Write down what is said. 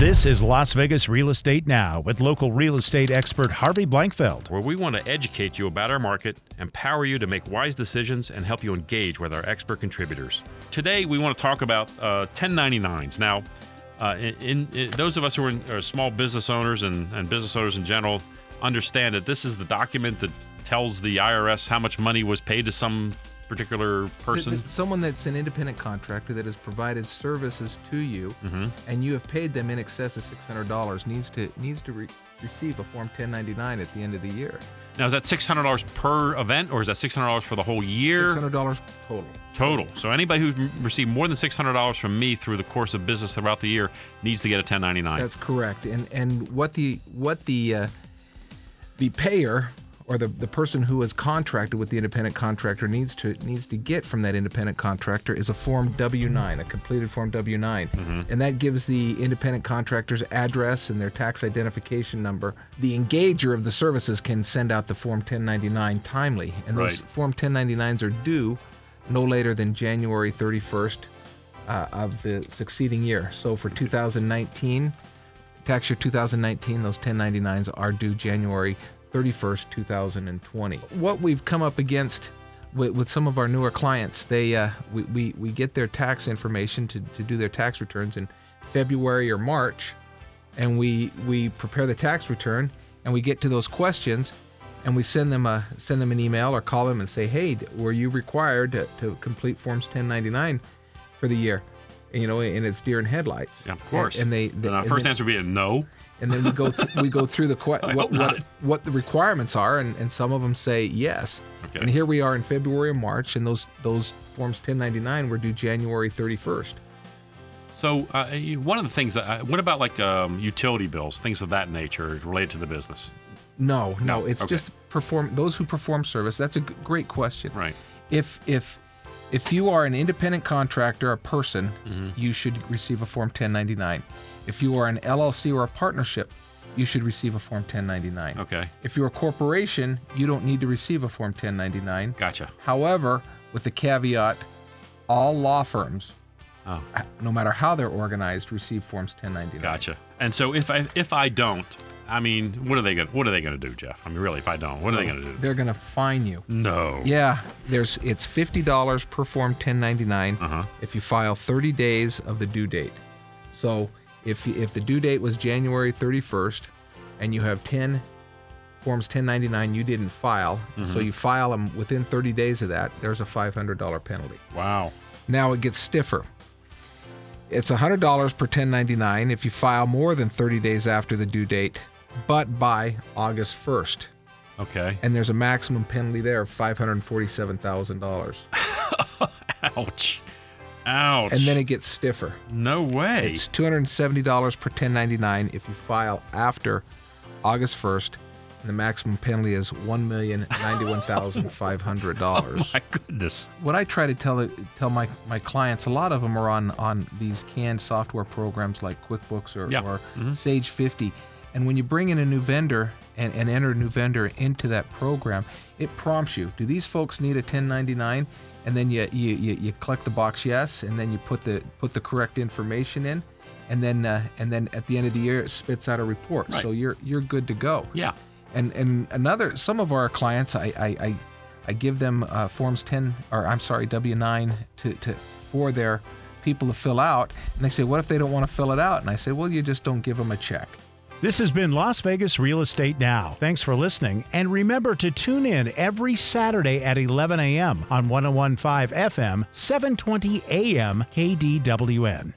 This is Las Vegas Real Estate Now with local real estate expert Harvey Blankfeld. where we want to educate you about our market, empower you to make wise decisions, and help you engage with our expert contributors. Today, we want to talk about uh, 1099s. Now, uh, in, in, those of us who are, in, are small business owners and, and business owners in general understand that this is the document that tells the IRS how much money was paid to some particular person. Th- th- Someone that's an independent contractor that has provided services to you, Mm-hmm. and you have paid them in excess of six hundred dollars needs to needs to re- receive a form 1099 at the end of the year. Now, is that $600 per event, or is that $600 for the whole year? Six hundred dollars total. Total. So anybody who received more than six hundred dollars from me through the course of business throughout the year needs to get a ten ninety nine. That's correct. And and what the what the uh, the payer or the, the person who is contracted with the independent contractor needs to needs to get from that independent contractor is a form W9, a completed form W9. And that gives the independent contractor's address and their tax identification number. The engager of the services can send out the form 1099 timely. And those Right. form 1099s are due no later than January 31st uh, of the succeeding year. So for 2019, tax year 2019, those 1099s are due January 31st, 2020. What we've come up against with, with some of our newer clients, they uh, we, we, we get their tax information to, to do their tax returns in February or March, and we we prepare the tax return and we get to those questions and we send them a send them an email or call them and say, hey, were you required to, to complete forms 1099 for the year? You know, and it's deer in headlights. Yeah, of course. And, they, And they our and first then- answer would be a no. and then we go th- we go through the que- what what what the requirements are, and, and some of them say yes. Okay. And here we are in February or March, and those those forms 1099 were due January 31st. So uh, one of the things that I, what about like um, utility bills, things of that nature related to the business? No, no, No, it's okay. just perform those who perform service. That's a g- great question. Right. If if if you are an independent contractor, a person, Mm-hmm. you should receive a form 1099. If you are an LLC or a partnership, you should receive a form 1099. Okay. If you're a corporation, you don't need to receive a Form 1099. Gotcha. However, with the caveat, all law firms, Oh, no matter how they're organized, receive Forms 1099. gotcha. And so if I if I don't, I mean, what are they going what are they to do, Jeff? I mean, really, if I don't, what are they going to do? They're going to fine you. No. Yeah, there's it's fifty dollars per Form 1099 Uh-huh. if you file 30 days of the due date. So if if the due date was January 31st, and you have 10 Forms 1099 you didn't file, so you file them within 30 days of that, there's a $500 penalty. Wow. Now it gets stiffer. It's $100 per 1099 if you file more than 30 days after the due date, but by August 1st. Okay. And there's a maximum penalty there of $547,000. Ouch. Ouch. And then it gets stiffer. no way. It's $270 per 1099 if you file after August 1st. And the maximum penalty is $1,091,500. My goodness. what I try to tell tell my, my clients, a lot of them are on on these canned software programs like QuickBooks or, Yeah. or Mhm. Sage 50. And when you bring in a new vendor and, and enter a new vendor into that program, it prompts you, do these folks need a 1099? And then you, you, you, you click the box yes, and then you put the put the correct information in, and then uh, and then at the end of the year it spits out a report. Right. So you're you're good to go. Yeah. And and another some of our clients, I I, I, I give them uh, forms 10 or I'm sorry W9 to, to for their people to fill out, and they say, what if they don't want to fill it out? And I say, well, you just don't give them a check. This has been Las Vegas Real Estate Now. Thanks for listening, and remember to tune in every Saturday at 11 a.m. on 1015 FM, 720 AM KDWN.